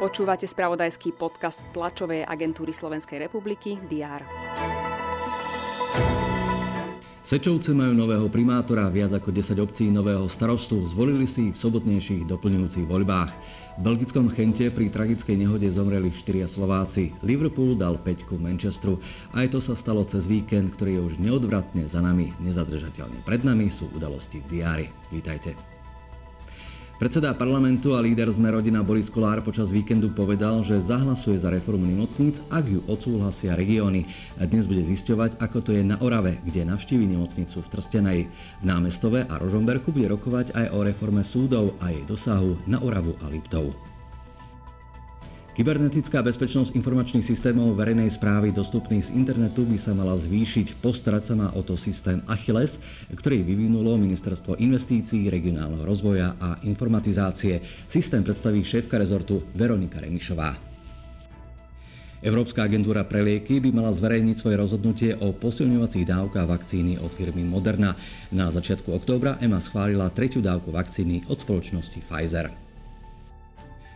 Počúvate spravodajský podcast tlačovej agentúry Slovenskej republiky DR. Sečovce majú nového primátora, viac ako 10 obcí nového starostu. Zvolili si v sobotnejších doplňujúcich voľbách. V belgickom Chente pri tragickej nehode zomreli štyria Slováci. Liverpool dal 5 ku Manchesteru. Aj to sa stalo cez víkend, ktorý je už neodvratne za nami. Nezadržateľne pred nami sú udalosti v diári. Vítajte. Predseda parlamentu a líder sme rodina Boris Kolár počas víkendu povedal, že zahlasuje za reformu nemocníc, ak ju odsúhlasia regióny. Dnes bude zisťovať, ako to je na Orave, kde navštívi nemocnicu v Trstenej. V námestove a Rožomberku bude rokovať aj o reforme súdov a jej dosahu na Oravu a Liptov. Kybernetická bezpečnosť informačných systémov verejnej správy dostupných z internetu by sa mala zvýšiť. Postarať sa má o to systém Achilles, ktorý vyvinulo Ministerstvo investícií, regionálneho rozvoja a informatizácie. Systém predstaví šéfka rezortu Veronika Remišová. Európska agentúra pre lieky by mala zverejniť svoje rozhodnutie o posilňovacích dávkach vakcíny od firmy Moderna. Na začiatku októbra EMA schválila tretiu dávku vakcíny od spoločnosti Pfizer.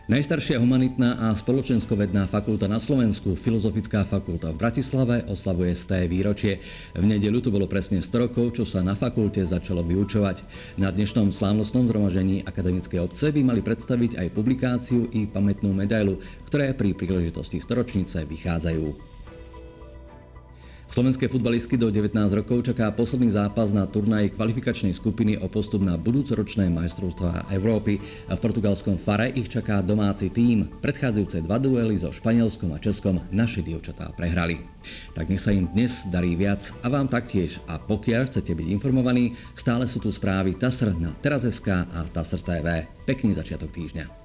Najstaršia humanitná a spoločenskovedná fakulta na Slovensku, Filozofická fakulta v Bratislave, oslavuje sté výročie. V nedelu to bolo presne 100 rokov, čo sa na fakulte začalo vyučovať. Na dnešnom slávnostnom zhromažení akademickej obce by mali predstaviť aj publikáciu i pamätnú medailu, ktoré pri príležitosti storočnice vychádzajú. Slovenské futbalistky do 19 rokov čaká posledný zápas na turnaji kvalifikačnej skupiny o postup na budúcoročné majstrovstvá Európy. V portugalskom Fare ich čaká domáci tím. Predchádzajúce dva duely so Španielskom a Českom naši dievčatá prehrali. Tak nech sa im dnes darí viac a vám taktiež. A pokiaľ chcete byť informovaní, stále sú tu správy TASR na Teraz.sk a TASR TV. Pekný začiatok týždňa.